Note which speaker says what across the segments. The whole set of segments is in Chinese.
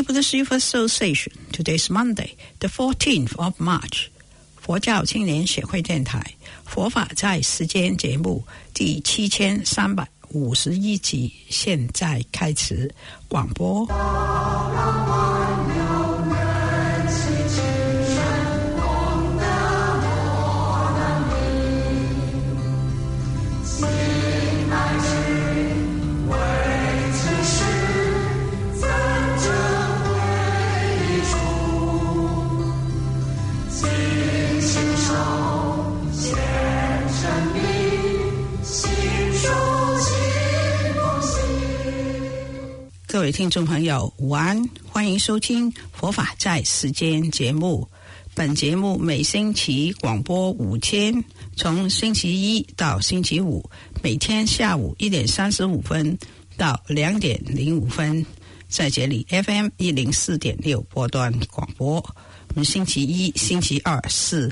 Speaker 1: Radio Buddhist Youth Association. Today's Monday, the 14th of March. 佛教青年协会电台佛法在时间节目第七千三百五十一集，现在开始广播。听众朋友，午安！欢迎收听《佛法在时间》节目。本节目每星期广播五天，从星期一到星期五，每天下午一点三十五分到两点零五分，在这里 FM 一零四点六波段广播。我们星期一、星期二是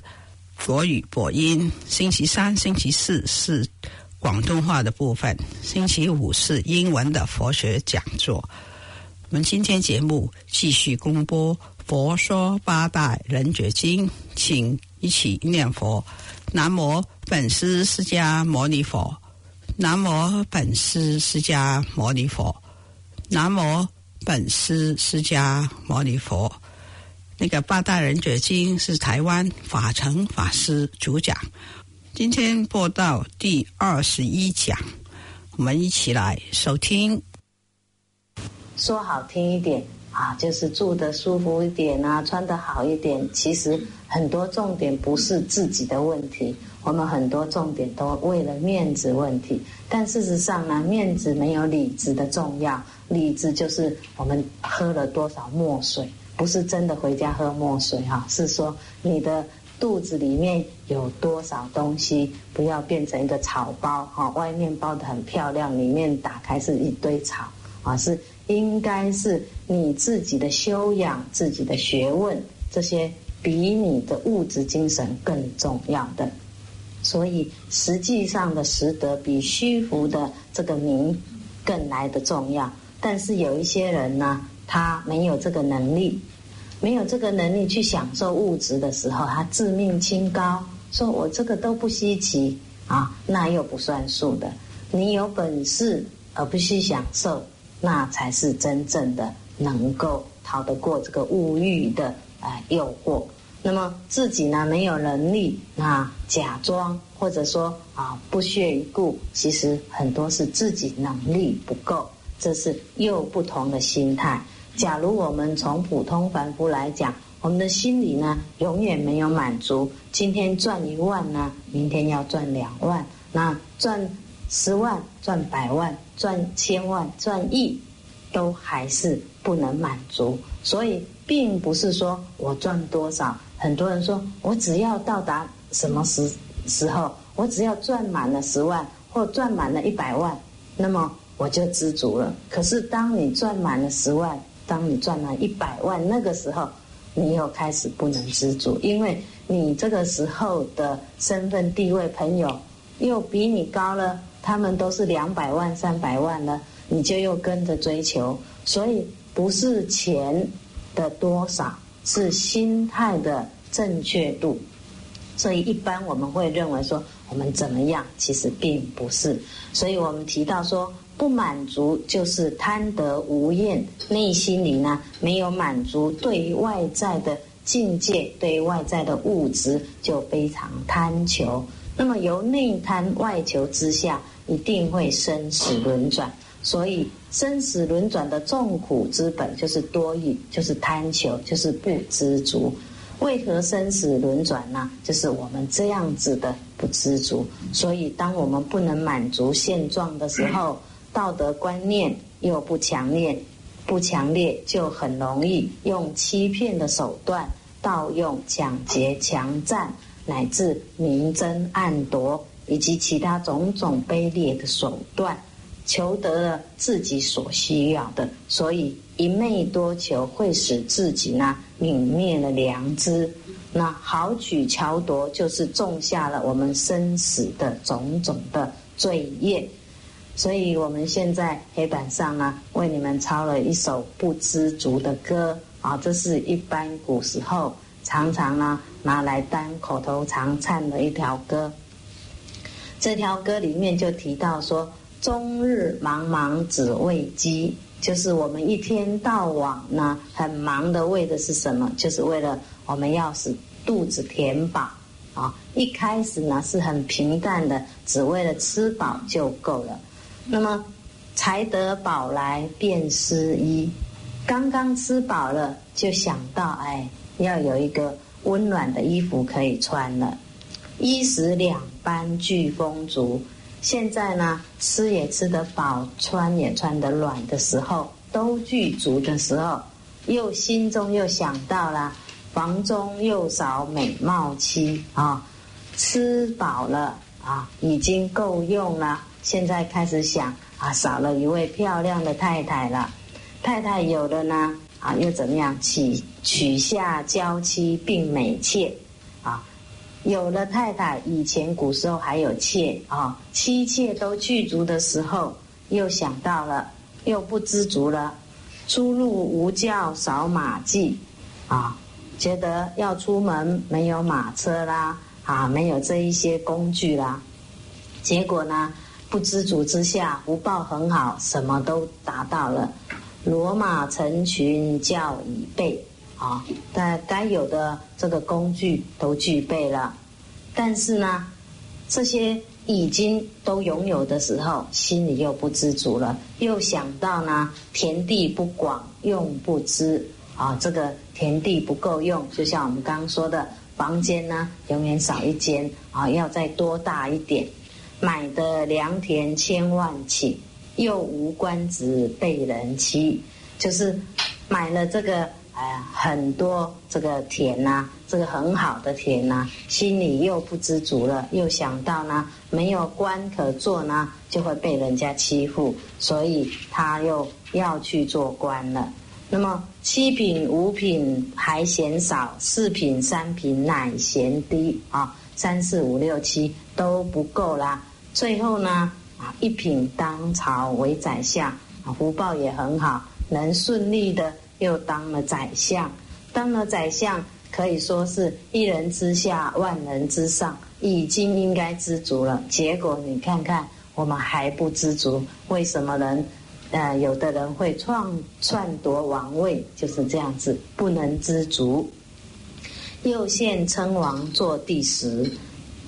Speaker 1: 国语播音，星期三、星期四是。广东话的部分，星期五是英文的佛学讲座。我们今天节目继续公播《佛说八大人觉经》，请一起念佛：南无本师释迦牟尼佛，南无本师释迦牟尼佛，南无本师释迦牟尼佛。那个《八大人觉经》是台湾法成法师主讲。今天播到第二十一讲，我们一起来收听。
Speaker 2: 说好听一点啊，就是住的舒服一点啊，穿的好一点。其实很多重点不是自己的问题，我们很多重点都为了面子问题。但事实上呢，面子没有里子的重要，里子就是我们喝了多少墨水，不是真的回家喝墨水哈，是说你的。肚子里面有多少东西，不要变成一个草包哈，外面包的很漂亮，里面打开是一堆草啊，是应该是你自己的修养、自己的学问，这些比你的物质精神更重要的。所以实际上的实德比虚浮的这个名更来的重要。但是有一些人呢，他没有这个能力。没有这个能力去享受物质的时候，他自命清高，说我这个都不稀奇啊，那又不算数的。你有本事而不去享受，那才是真正的能够逃得过这个物欲的啊诱惑。那么自己呢没有能力，那假装或者说啊不屑一顾，其实很多是自己能力不够，这是又不同的心态。假如我们从普通凡夫来讲，我们的心里呢，永远没有满足。今天赚一万呢，明天要赚两万，那赚十万、赚百万、赚千万、赚亿，都还是不能满足。所以，并不是说我赚多少，很多人说我只要到达什么时时候，我只要赚满了十万或赚满了一百万，那么我就知足了。可是，当你赚满了十万，当你赚了一百万，那个时候，你又开始不能知足，因为你这个时候的身份地位、朋友又比你高了，他们都是两百万、三百万了，你就又跟着追求。所以不是钱的多少，是心态的正确度。所以一般我们会认为说我们怎么样，其实并不是。所以我们提到说。不满足就是贪得无厌，内心里呢没有满足，对于外在的境界，对于外在的物质就非常贪求。那么由内贪外求之下，一定会生死轮转。所以生死轮转的重苦之本就是多欲，就是贪求，就是不知足。为何生死轮转呢？就是我们这样子的不知足。所以当我们不能满足现状的时候，道德观念又不强烈，不强烈就很容易用欺骗的手段，盗用、抢劫、强占，乃至明争暗夺，以及其他种种卑劣的手段，求得了自己所需要的。所以一昧多求，会使自己呢泯灭了良知。那好取巧夺，就是种下了我们生死的种种的罪业。所以我们现在黑板上呢，为你们抄了一首不知足的歌啊，这是一般古时候常常呢拿来当口头常唱的一条歌。这条歌里面就提到说：“终日忙忙只为饥”，就是我们一天到晚呢很忙的为的是什么？就是为了我们要使肚子填饱啊。一开始呢是很平淡的，只为了吃饱就够了。那么，才得饱来便失衣，刚刚吃饱了，就想到哎，要有一个温暖的衣服可以穿了。衣食两般俱丰足，现在呢，吃也吃得饱，穿也穿得暖的时候，都具足的时候，又心中又想到了，房中又少美貌妻啊，吃饱了啊，已经够用了。现在开始想啊，少了一位漂亮的太太了。太太有了呢，啊，又怎么样？娶娶下娇妻并美妾，啊，有了太太，以前古时候还有妾啊，妻妾都具足的时候，又想到了，又不知足了。出入无轿少马迹，啊，觉得要出门没有马车啦，啊，没有这一些工具啦，结果呢？不知足之下，福报很好，什么都达到了。罗马成群，教已备啊，但该有的这个工具都具备了。但是呢，这些已经都拥有的时候，心里又不知足了，又想到呢，田地不广，用不知啊，这个田地不够用，就像我们刚刚说的，房间呢永远少一间啊，要再多大一点。买的良田千万顷，又无官职被人欺，就是买了这个哎很多这个田呐，这个很好的田呐，心里又不知足了，又想到呢没有官可做呢，就会被人家欺负，所以他又要去做官了。那么七品五品还嫌少，四品三品乃嫌低啊，三四五六七都不够啦。最后呢，啊，一品当朝为宰相，啊，福报也很好，能顺利的又当了宰相。当了宰相，可以说是一人之下，万人之上，已经应该知足了。结果你看看，我们还不知足，为什么人，呃，有的人会创篡夺王位，就是这样子，不能知足。又现称王做第十。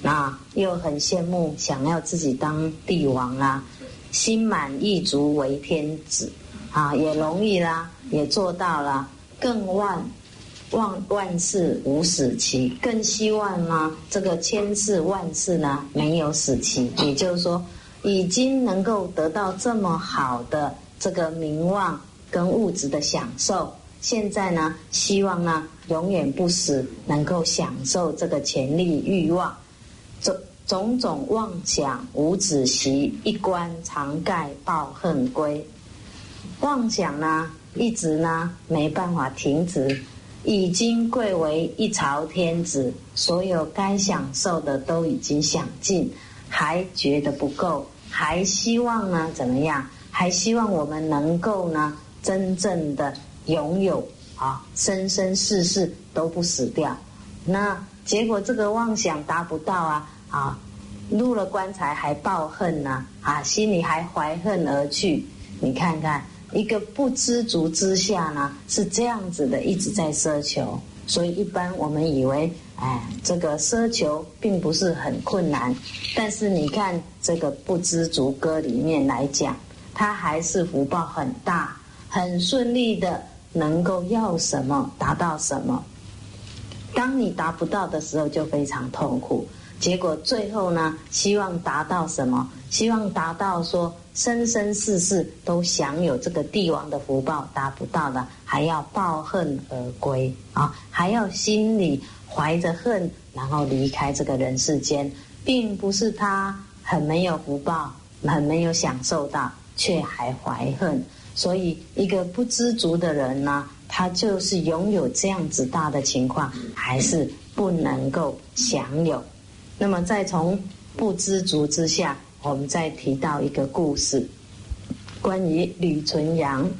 Speaker 2: 那又很羡慕，想要自己当帝王啊，心满意足为天子，啊，也容易啦，也做到了。更万万万事无死期，更希望呢，这个千世万世呢没有死期。也就是说，已经能够得到这么好的这个名望跟物质的享受，现在呢，希望呢永远不死，能够享受这个权力欲望。种种种妄想无止息，一关常盖报恨归。妄想呢，一直呢没办法停止，已经贵为一朝天子，所有该享受的都已经享尽，还觉得不够，还希望呢怎么样？还希望我们能够呢真正的拥有啊，生生世世都不死掉。那。结果这个妄想达不到啊啊，入了棺材还抱恨呢啊，心里还怀恨而去。你看看，一个不知足之下呢，是这样子的，一直在奢求。所以一般我们以为，哎，这个奢求并不是很困难。但是你看这个不知足歌里面来讲，他还是福报很大，很顺利的，能够要什么达到什么。当你达不到的时候，就非常痛苦。结果最后呢，希望达到什么？希望达到说生生世世都享有这个帝王的福报，达不到的还要抱恨而归啊！还要心里怀着恨，然后离开这个人世间，并不是他很没有福报，很没有享受到，却还怀恨。所以，一个不知足的人呢？他就是拥有这样子大的情况，还是不能够享有。那么再从不知足之下，我们再提到一个故事，关于李纯阳。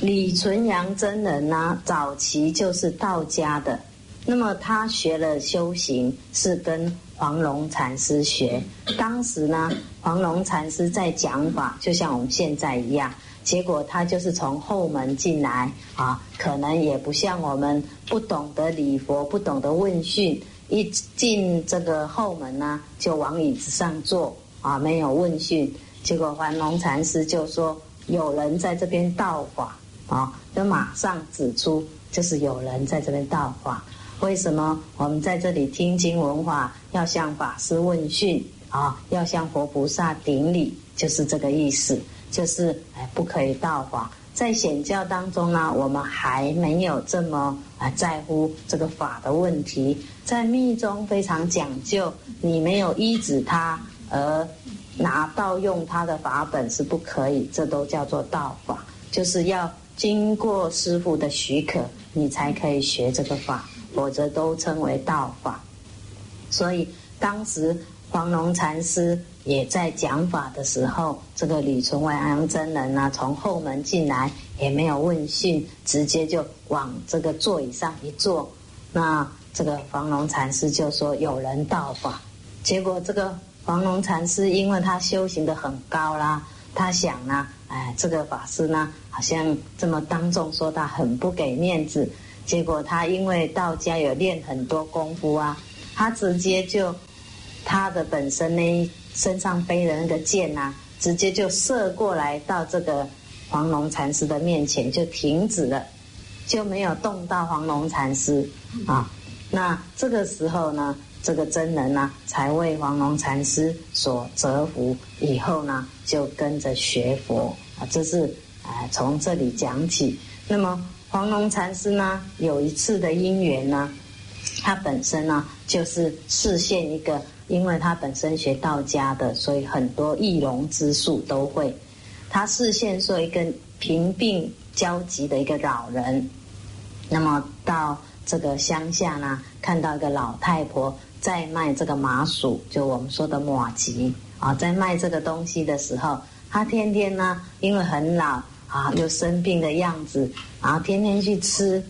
Speaker 2: 李纯阳真人呢，早期就是道家的，那么他学了修行是跟黄龙禅师学。当时呢，黄龙禅师在讲法，就像我们现在一样。结果他就是从后门进来啊，可能也不像我们不懂得礼佛，不懂得问讯，一进这个后门呢，就往椅子上坐啊，没有问讯。结果黄龙禅师就说：“有人在这边道法啊，就马上指出，就是有人在这边道法。为什么我们在这里听经闻法，要向法师问讯啊，要向佛菩萨顶礼，就是这个意思。”就是哎，不可以道法。在显教当中呢，我们还没有这么啊在乎这个法的问题。在密宗非常讲究，你没有依止他而拿到用他的法本是不可以，这都叫做道法。就是要经过师傅的许可，你才可以学这个法，否则都称为道法。所以当时黄龙禅师。也在讲法的时候，这个李存外安真人呢，从后门进来，也没有问讯，直接就往这个座椅上一坐。那这个黄龙禅师就说有人道法，结果这个黄龙禅师因为他修行的很高啦，他想呢，哎，这个法师呢，好像这么当众说他很不给面子。结果他因为道家有练很多功夫啊，他直接就他的本身呢。身上背的那个剑呐，直接就射过来到这个黄龙禅师的面前，就停止了，就没有动到黄龙禅师啊。那这个时候呢，这个真人呢，才为黄龙禅师所折服，以后呢，就跟着学佛啊。这是啊，从这里讲起。那么黄龙禅师呢，有一次的因缘呢，他本身呢，就是示现一个。因为他本身学道家的，所以很多易容之术都会。他视线说一个贫病交集的一个老人，那么到这个乡下呢，看到一个老太婆在卖这个麻薯，就我们说的马吉啊，在卖这个东西的时候，他天天呢，因为很老啊，又生病的样子，然后天天去吃，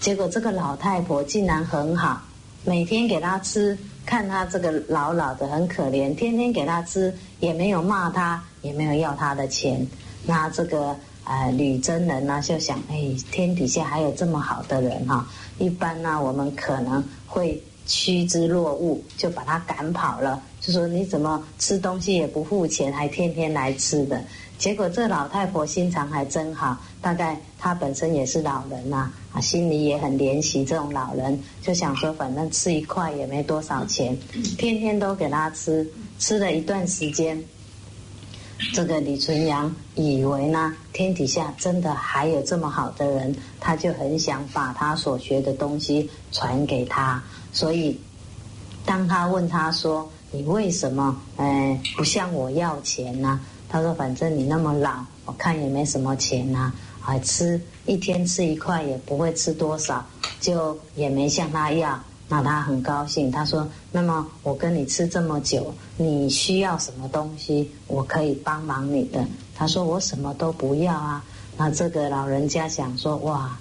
Speaker 2: 结果这个老太婆竟然很好，每天给他吃。看他这个老老的很可怜，天天给他吃，也没有骂他，也没有要他的钱。那这个呃吕真人呢，就想：哎，天底下还有这么好的人哈！一般呢，我们可能会趋之若鹜，就把他赶跑了。就说你怎么吃东西也不付钱，还天天来吃的？结果这老太婆心肠还真好，大概她本身也是老人呐，啊，心里也很怜惜这种老人，就想说反正吃一块也没多少钱，天天都给他吃，吃了一段时间，这个李纯阳以为呢天底下真的还有这么好的人，他就很想把他所学的东西传给他，所以当他问他说：“你为什么哎不向我要钱呢？”他说：“反正你那么老，我看也没什么钱呐，还吃一天吃一块也不会吃多少，就也没向他要。那他很高兴。他说：‘那么我跟你吃这么久，你需要什么东西，我可以帮忙你的。’他说：‘我什么都不要啊。’那这个老人家想说：‘哇，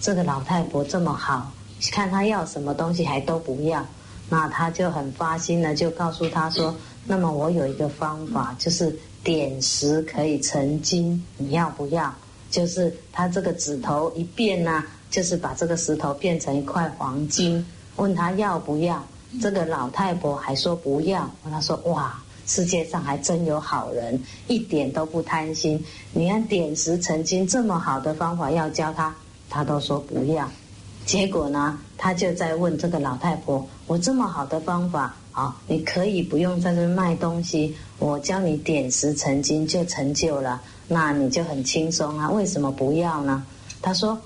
Speaker 2: 这个老太婆这么好，看他要什么东西还都不要。’那他就很发心的，就告诉他说：‘那么我有一个方法，就是。’点石可以成金，你要不要？就是他这个指头一变呢，就是把这个石头变成一块黄金。问他要不要？这个老太婆还说不要。他说：哇，世界上还真有好人，一点都不贪心。你看点石成金这么好的方法要教他，他都说不要。结果呢，他就在问这个老太婆：我这么好的方法。啊，你可以不用在这卖东西，我教你点石成金就成就了，那你就很轻松啊。为什么不要呢？他说，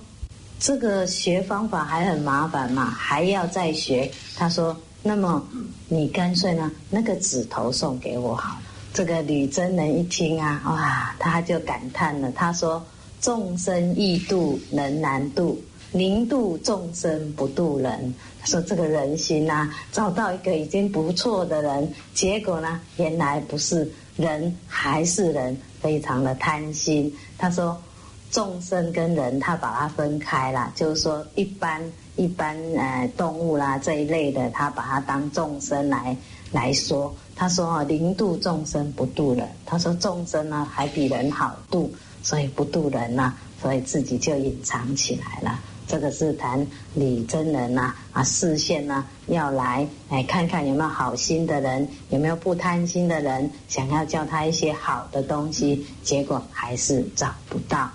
Speaker 2: 这个学方法还很麻烦嘛，还要再学。他说，那么你干脆呢，那个指头送给我好了。这个吕真人一听啊，哇，他就感叹了，他说：众生易度，人难度。宁度众生不度人，他说这个人心呐，找到一个已经不错的人，结果呢，原来不是人，还是人，非常的贪心。他说，众生跟人，他把它分开了，就是说，一般一般呃动物啦这一类的，他把它当众生来来说。他说，零度众生不度人。他说，众生呢还比人好度，所以不度人呐，所以自己就隐藏起来了。这个是谈李真人呐，啊，视线呐，要来哎看看有没有好心的人，有没有不贪心的人，想要教他一些好的东西，结果还是找不到。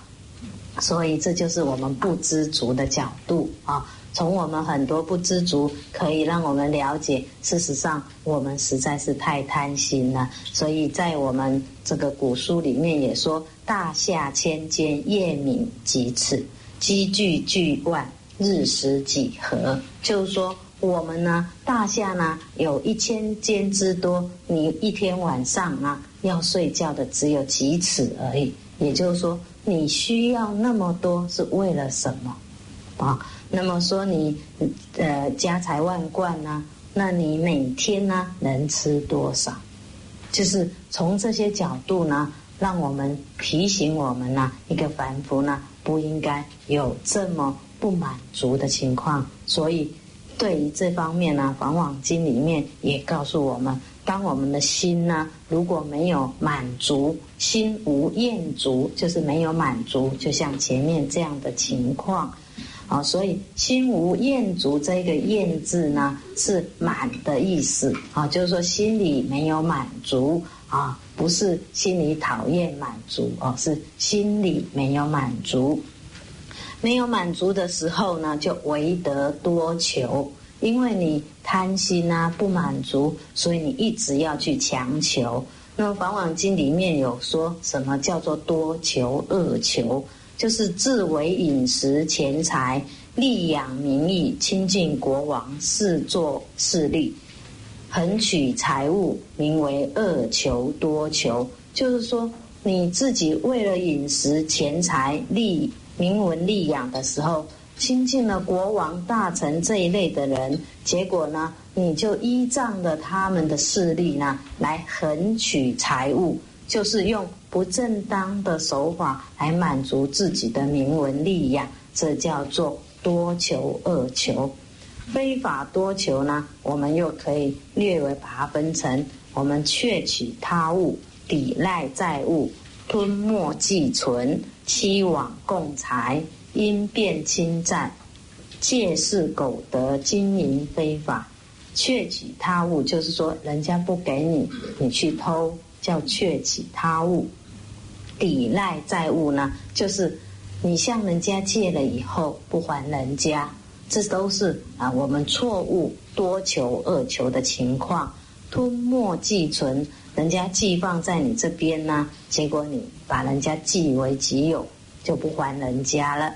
Speaker 2: 所以这就是我们不知足的角度啊。从我们很多不知足，可以让我们了解，事实上我们实在是太贪心了。所以在我们这个古书里面也说：“大夏千间，夜冥几尺。”积聚聚万，日食几何？就是说，我们呢，大夏呢，有一千间之多，你一天晚上啊，要睡觉的只有几尺而已。也就是说，你需要那么多是为了什么？啊，那么说你呃家财万贯呢，那你每天呢能吃多少？就是从这些角度呢，让我们提醒我们呢，一个凡夫呢。不应该有这么不满足的情况，所以对于这方面呢，《法网经》里面也告诉我们：当我们的心呢，如果没有满足，心无厌足，就是没有满足，就像前面这样的情况啊。所以心无厌足这个“厌”字呢，是满的意思啊，就是说心里没有满足。啊，不是心里讨厌满足哦，是心里没有满足。没有满足的时候呢，就唯得多求，因为你贪心啊，不满足，所以你一直要去强求。那么《法网经》里面有说什么叫做多求、恶求，就是自为饮食、钱财、利养名义、亲近国王、事作势力。横取财物，名为恶求多求。就是说，你自己为了饮食、钱财、利名闻利养的时候，亲近了国王、大臣这一类的人，结果呢，你就依仗着他们的势力呢，来横取财物，就是用不正当的手法来满足自己的名闻利养，这叫做多求恶求。非法多求呢，我们又可以略微把它分成：我们窃取他物、抵赖债务、吞没寄存、欺网共财、因变侵占、借势苟得、经营非法。窃取他物就是说，人家不给你，你去偷，叫窃取他物；抵赖债务呢，就是你向人家借了以后不还人家。这都是啊，我们错误多求恶求的情况，吞没寄存，人家寄放在你这边呢，结果你把人家寄为己有，就不还人家了，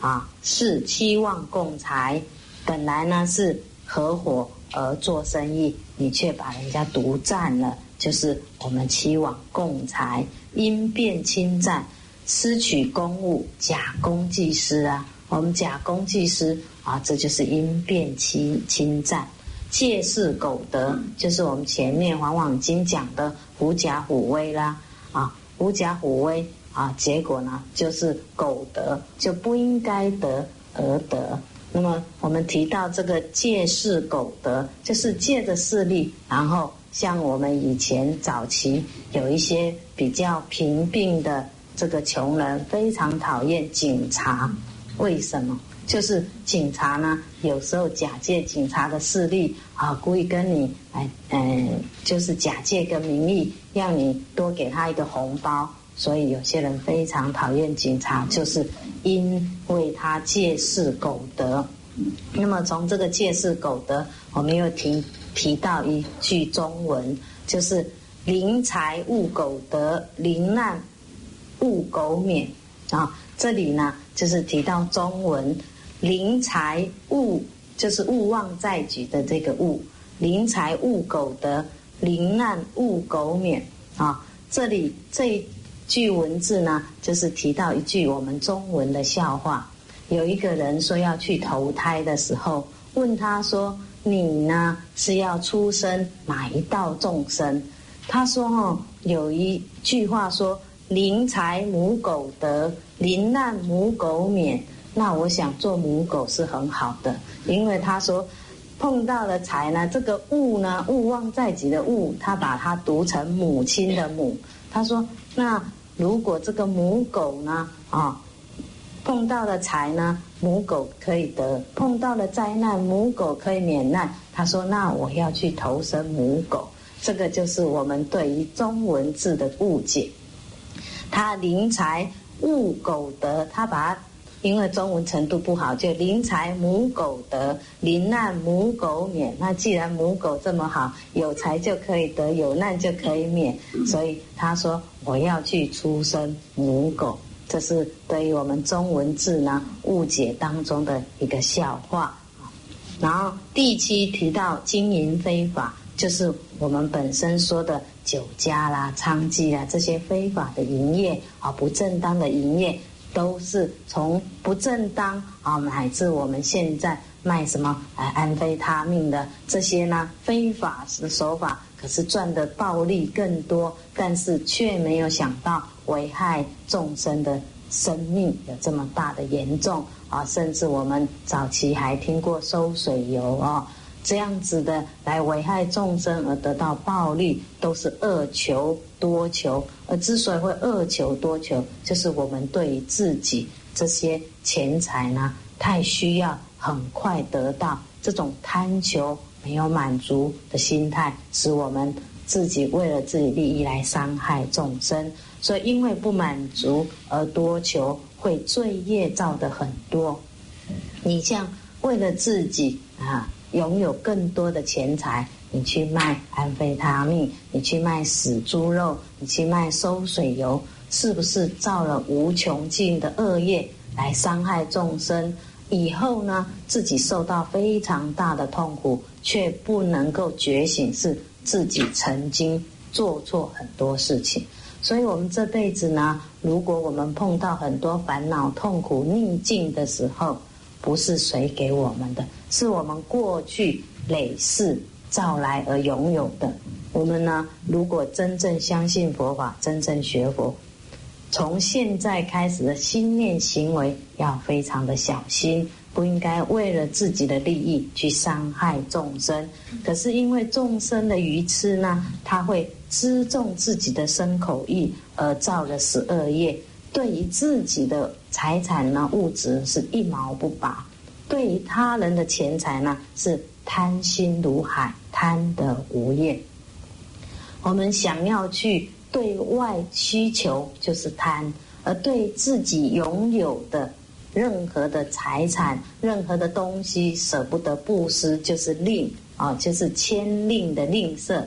Speaker 2: 啊，是期望共财，本来呢是合伙而做生意，你却把人家独占了，就是我们期望共财，因变侵占，私取公物，假公济私啊。我们假公济私啊，这就是因变侵侵占，借势苟得，就是我们前面《往往经》讲的狐假虎威啦啊，狐假虎威啊，结果呢就是苟得，就不应该得而得。那么我们提到这个借势苟得，就是借着势力，然后像我们以前早期有一些比较贫病的这个穷人，非常讨厌警察。为什么？就是警察呢，有时候假借警察的势力啊，故意跟你来，嗯，就是假借个名义，让你多给他一个红包。所以有些人非常讨厌警察，就是因为他借势苟得。那么从这个借势苟得，我们又提提到一句中文，就是“临财勿苟得，临难勿苟免”啊。这里呢，就是提到中文“临财勿”，就是勿忘在举的这个“勿”，“临财勿苟得，临难勿苟免”啊。这里这一句文字呢，就是提到一句我们中文的笑话。有一个人说要去投胎的时候，问他说：“你呢是要出生哪一道众生？”他说：“哦，有一句话说‘临财母狗得，临难母狗免’。那我想做母狗是很好的，因为他说碰到了财呢，这个物呢，勿忘在己的物，他把它读成母亲的母。他说：那如果这个母狗呢，啊，碰到了财呢，母狗可以得；碰到了灾难，母狗可以免难。他说：那我要去投生母狗。这个就是我们对于中文字的误解。他临财物狗得，他把它因为中文程度不好，就临财母狗得，临难母狗免。那既然母狗这么好，有财就可以得，有难就可以免，所以他说我要去出生母狗。这是对于我们中文字呢误解当中的一个笑话。然后第七提到经营非法。就是我们本身说的酒家啦、娼妓啦这些非法的营业啊、不正当的营业，都是从不正当啊，乃至我们现在卖什么啊安非他命的这些呢非法的手法，可是赚的暴利更多，但是却没有想到危害众生的生命有这么大的严重啊！甚至我们早期还听过收水油啊。这样子的来危害众生而得到暴利，都是恶求多求。而之所以会恶求多求，就是我们对于自己这些钱财呢，太需要很快得到，这种贪求没有满足的心态，使我们自己为了自己利益来伤害众生。所以因为不满足而多求，会罪业造的很多。你像为了自己啊。拥有更多的钱财，你去卖安非他命，你去卖死猪肉，你去卖收水油，是不是造了无穷尽的恶业来伤害众生？以后呢，自己受到非常大的痛苦，却不能够觉醒，是自己曾经做错很多事情。所以，我们这辈子呢，如果我们碰到很多烦恼、痛苦、逆境的时候，不是谁给我们的，是我们过去累世造来而拥有的。我们呢，如果真正相信佛法，真正学佛，从现在开始的心念行为要非常的小心，不应该为了自己的利益去伤害众生。可是因为众生的愚痴呢，他会知重自己的身口意而造了十二业。对于自己的财产呢，物质是一毛不拔；对于他人的钱财呢，是贪心如海，贪得无厌。我们想要去对外需求，就是贪；而对自己拥有的任何的财产、任何的东西，舍不得布施，就是吝啊，就是谦吝的吝啬。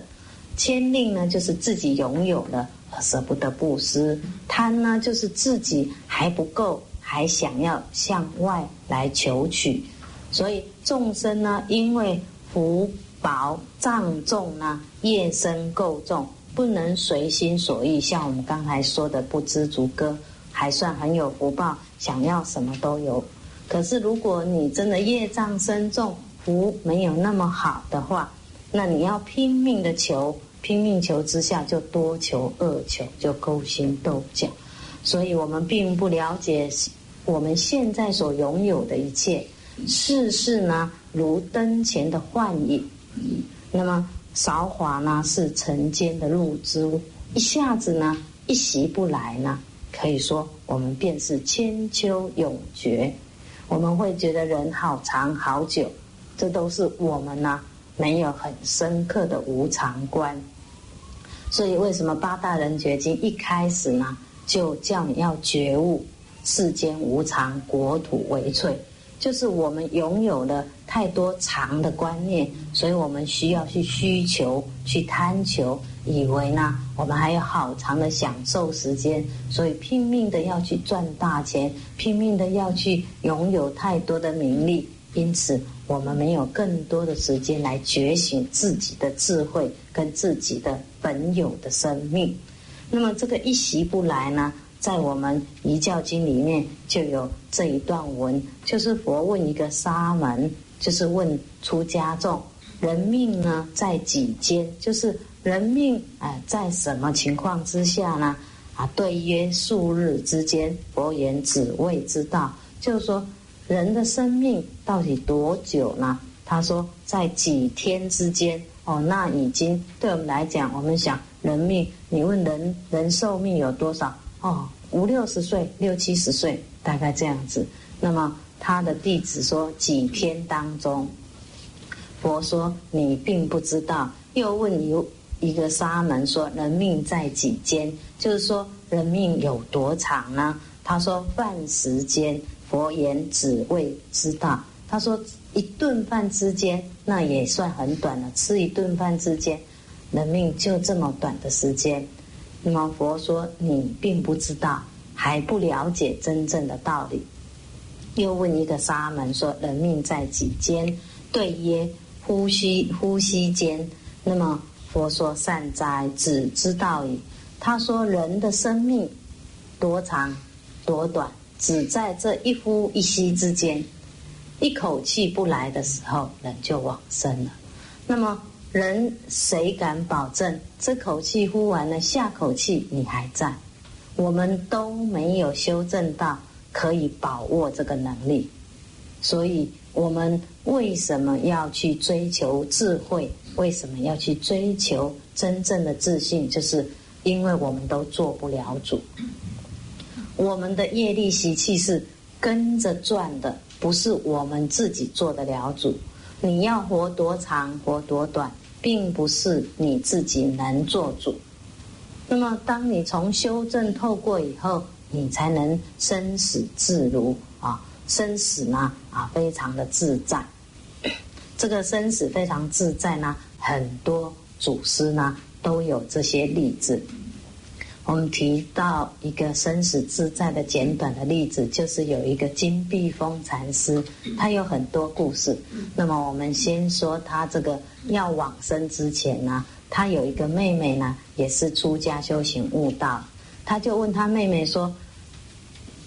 Speaker 2: 谦吝呢，就是自己拥有了。舍不得布施，贪呢就是自己还不够，还想要向外来求取，所以众生呢，因为福薄障重呢，业身够重，不能随心所欲。像我们刚才说的不知足歌，还算很有福报，想要什么都有。可是如果你真的业障深重，福没有那么好的话，那你要拼命的求。拼命求之下，就多求恶求，就勾心斗角。所以我们并不了解我们现在所拥有的一切世事呢，如灯前的幻影。那么韶华呢，是尘间的露珠，一下子呢，一袭不来呢，可以说我们便是千秋永绝。我们会觉得人好长好久，这都是我们呢。没有很深刻的无常观，所以为什么八大人觉经一开始呢，就叫你要觉悟世间无常，国土为脆，就是我们拥有了太多常的观念，所以我们需要去需求、去贪求，以为呢我们还有好长的享受时间，所以拼命的要去赚大钱，拼命的要去拥有太多的名利，因此。我们没有更多的时间来觉醒自己的智慧跟自己的本有的生命。那么这个一习不来呢，在我们《遗教经》里面就有这一段文，就是佛问一个沙门就是问出家众，人命呢在几间？就是人命哎，在什么情况之下呢？啊，对曰数日之间，佛言只为之道，就是说人的生命到底多久呢？他说在几天之间。哦，那已经对我们来讲，我们想人命，你问人人寿命有多少？哦，五六十岁，六七十岁，大概这样子。那么他的弟子说几天当中，佛说你并不知道。又问一一个沙门说人命在几间？就是说人命有多长呢？他说半时间，佛言只为知道。他说。一顿饭之间，那也算很短了。吃一顿饭之间，人命就这么短的时间。那么佛说你并不知道，还不了解真正的道理。又问一个沙门说：“人命在几间？”对曰：“呼吸呼吸间。”那么佛说：“善哉，只知道矣。”他说：“人的生命多长多短，只在这一呼一吸之间。”一口气不来的时候，人就往生了。那么，人谁敢保证这口气呼完了，下口气你还在？我们都没有修正到可以把握这个能力。所以，我们为什么要去追求智慧？为什么要去追求真正的自信？就是因为我们都做不了主。我们的业力习气是跟着转的。不是我们自己做得了主，你要活多长活多短，并不是你自己能做主。那么，当你从修正透过以后，你才能生死自如啊！生死呢啊，非常的自在。这个生死非常自在呢，很多祖师呢都有这些例子。我们提到一个生死自在的简短的例子，就是有一个金碧峰禅师，他有很多故事。那么我们先说他这个要往生之前呢，他有一个妹妹呢，也是出家修行悟道，他就问他妹妹说：“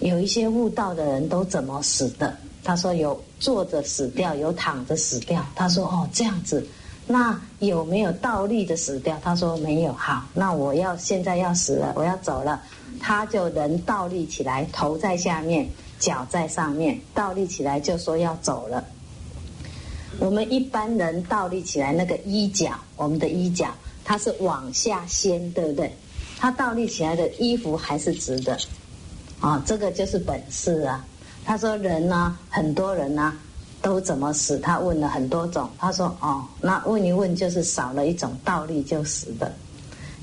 Speaker 2: 有一些悟道的人都怎么死的？”他说：“有坐着死掉，有躺着死掉。”他说：“哦，这样子。”那有没有倒立的死掉？他说没有。好，那我要现在要死了，我要走了。他就人倒立起来，头在下面，脚在上面，倒立起来就说要走了。我们一般人倒立起来，那个衣角，我们的衣角，它是往下掀，对不对？他倒立起来的衣服还是直的。啊，这个就是本事啊。他说人呢，很多人呢。都怎么死？他问了很多种。他说：“哦，那问一问就是少了一种倒立就死的。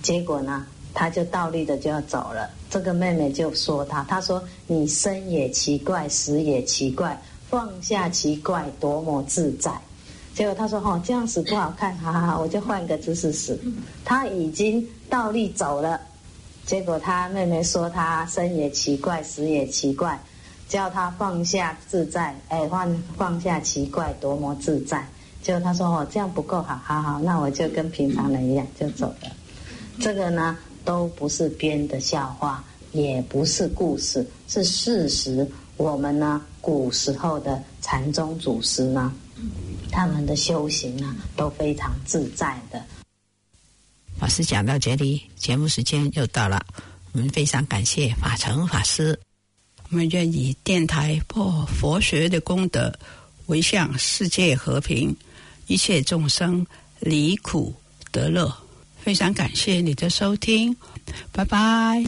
Speaker 2: 结果呢，他就倒立的就要走了。这个妹妹就说他：他说你生也奇怪，死也奇怪，放下奇怪，多么自在。结果他说：哦，这样死不好看，哈哈哈，我就换个姿势死。他已经倒立走了。结果他妹妹说他生也奇怪，死也奇怪。”叫他放下自在，哎，放放下奇怪，多么自在！就他说：“哦，这样不够好，好好，那我就跟平常人一样就走了。”这个呢，都不是编的笑话，也不是故事，是事实。我们呢，古时候的禅宗祖师呢，他们的修行呢，都非常自在的。
Speaker 1: 老师讲到这里，节目时间又到了，我们非常感谢法成法师。我们愿以电台破佛学的功德为向世界和平一切众生离苦得乐。非常感谢你的收听拜拜。